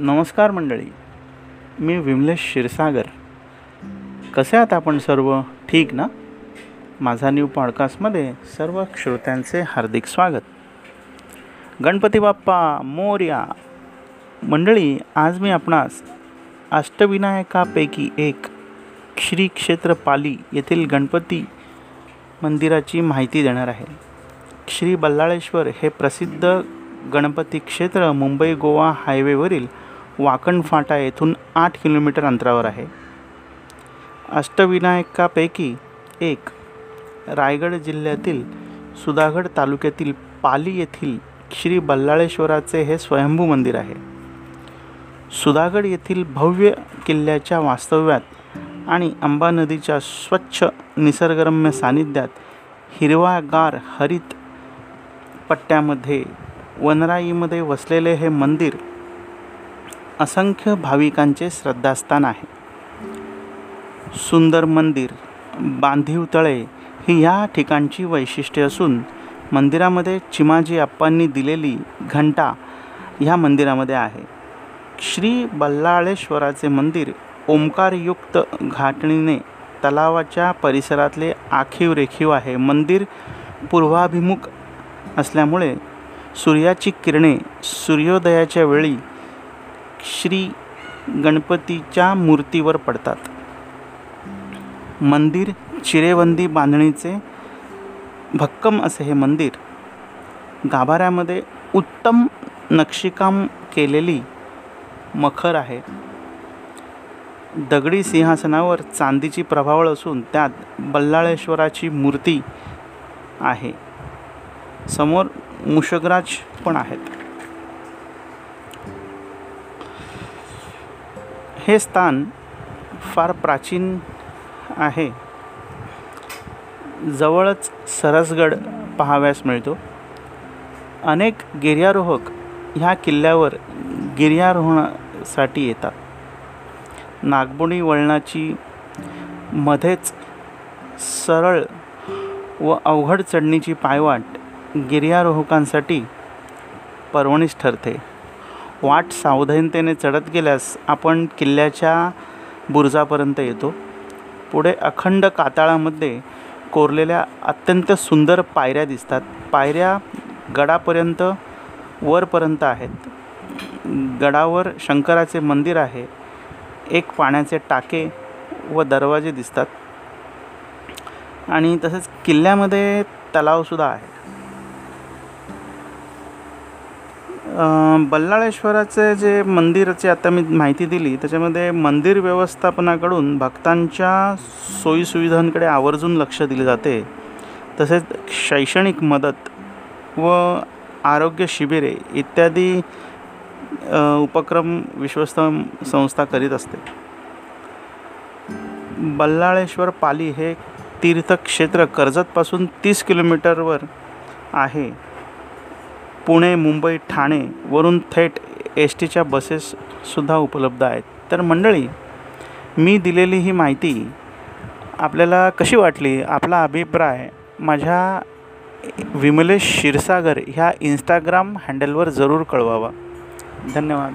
नमस्कार मंडळी. मी विमलेश क्षीरसागर. कसे आहात आपण सर्व? ठीक ना? माझा न्यू पॉडकास्टमध्ये सर्व श्रोत्यांचे हार्दिक स्वागत. गणपती बाप्पा मोर्या. मंडळी आज मी आपणास अष्टविनायकापैकी एक श्री क्षेत्र पाली येथील गणपती मंदिराची माहिती देणार आहे. श्री बल्लाळेश्वर हे प्रसिद्ध गणपती क्षेत्र मुंबई गोवा हायवेवरील वाकण फाटा येथून आठ किलोमीटर अंतरावर आहे. अष्टविनायकापैकी एक रायगड जिल्ह्यातील सुधागड तालुक्यातील पाली येथील श्री बल्लाळेश्वराचे हे स्वयंभू मंदिर आहे. सुधागड येथील भव्य किल्ल्याच्या वास्तव्यात आणि अंबा नदीच्या स्वच्छ निसर्गरम्य सानिध्यात हिरवागार हरित पट्ट्यामध्ये वनराईमध्ये वसलेले हे मंदिर असंख्य भाविकांचे श्रद्धास्थान आहे. सुंदर मंदिर बांधीव तळे ही ह्या ठिकाणची वैशिष्ट्ये असून मंदिरामध्ये चिमाजी अप्पांनी दिलेली घंटा ह्या मंदिरामध्ये आहे. श्री बल्लाळेश्वराचे मंदिर ओंकारयुक्त घाटणीने तलावाच्या परिसरातले आखीव रेखीव आहे. मंदिर पूर्वाभिमुख असल्यामुळे सूर्याची किरणे सूर्योदयाच्या वेळी श्री गणपतीच्या मूर्तीवर पडतात. मंदिर चिरेबंदी बांधणीचे भक्कम असे हे मंदिर गाभाऱ्यामध्ये उत्तम नक्षीकाम केलेली मखर आहे. दगडी सिंहासनावर चांदीची प्रभावळ असून त्यात बल्लाळेश्वराची मूर्ती आहे. समोर मुशगराज पण आहेत. हे स्थान फार प्राचीन आहे. जवळच सरसगड पाहाव्यास मिळतो. अनेक गिर्यारोहक ह्या किल्ल्यावर गिर्यारोहणासाठी येतात. नागबोणी वळणाची मध्येच सरळ व अवघड चढणीची पायवाट गिर्यारोहकांसाठी पर्वणीच ठरते. वाट सावधानतेने चढत गेल्यास आपण किल्ल्याच्या बुरुजापर्यंत येतो. पुढे अखंड काताळामध्ये कोरलेल्या अत्यंत सुंदर पायऱ्या दिसतात. पायऱ्या गडापर्यंत वरपर्यंत आहेत. गडावर शंकराचे मंदिर आहे. एक पाण्याचे टाके व दरवाजे दिसतात. आणि तसेच किल्ल्यामध्ये तलावसुद्धा आहे. बल्लाळेश्वराचे जे मंदिराची आता मी माहिती दिली त्याच्यामध्ये मंदिर व्यवस्थापनाकडून भक्तांच्या सोयीसुविधांकडे आवर्जून लक्ष दिले जाते. तसेच शैक्षणिक मदत व आरोग्य शिबिरे इत्यादी उपक्रम विश्वस्त संस्था करीत असते. बल्लाळेश्वर पाली हे तीर्थक्षेत्र कर्जतपासून तीस किलोमीटरवर आहे. पुणे मुंबई ठाणे वरून थेट एस टीच्या बसेससुद्धा उपलब्ध आहेत. तर मंडळी मी दिलेली ही माहिती आपल्याला कशी वाटली? आपला अभिप्राय माझ्या विमलेश क्षीरसागर ह्या इंस्टाग्राम हँडलवर जरूर कळवावा. धन्यवाद.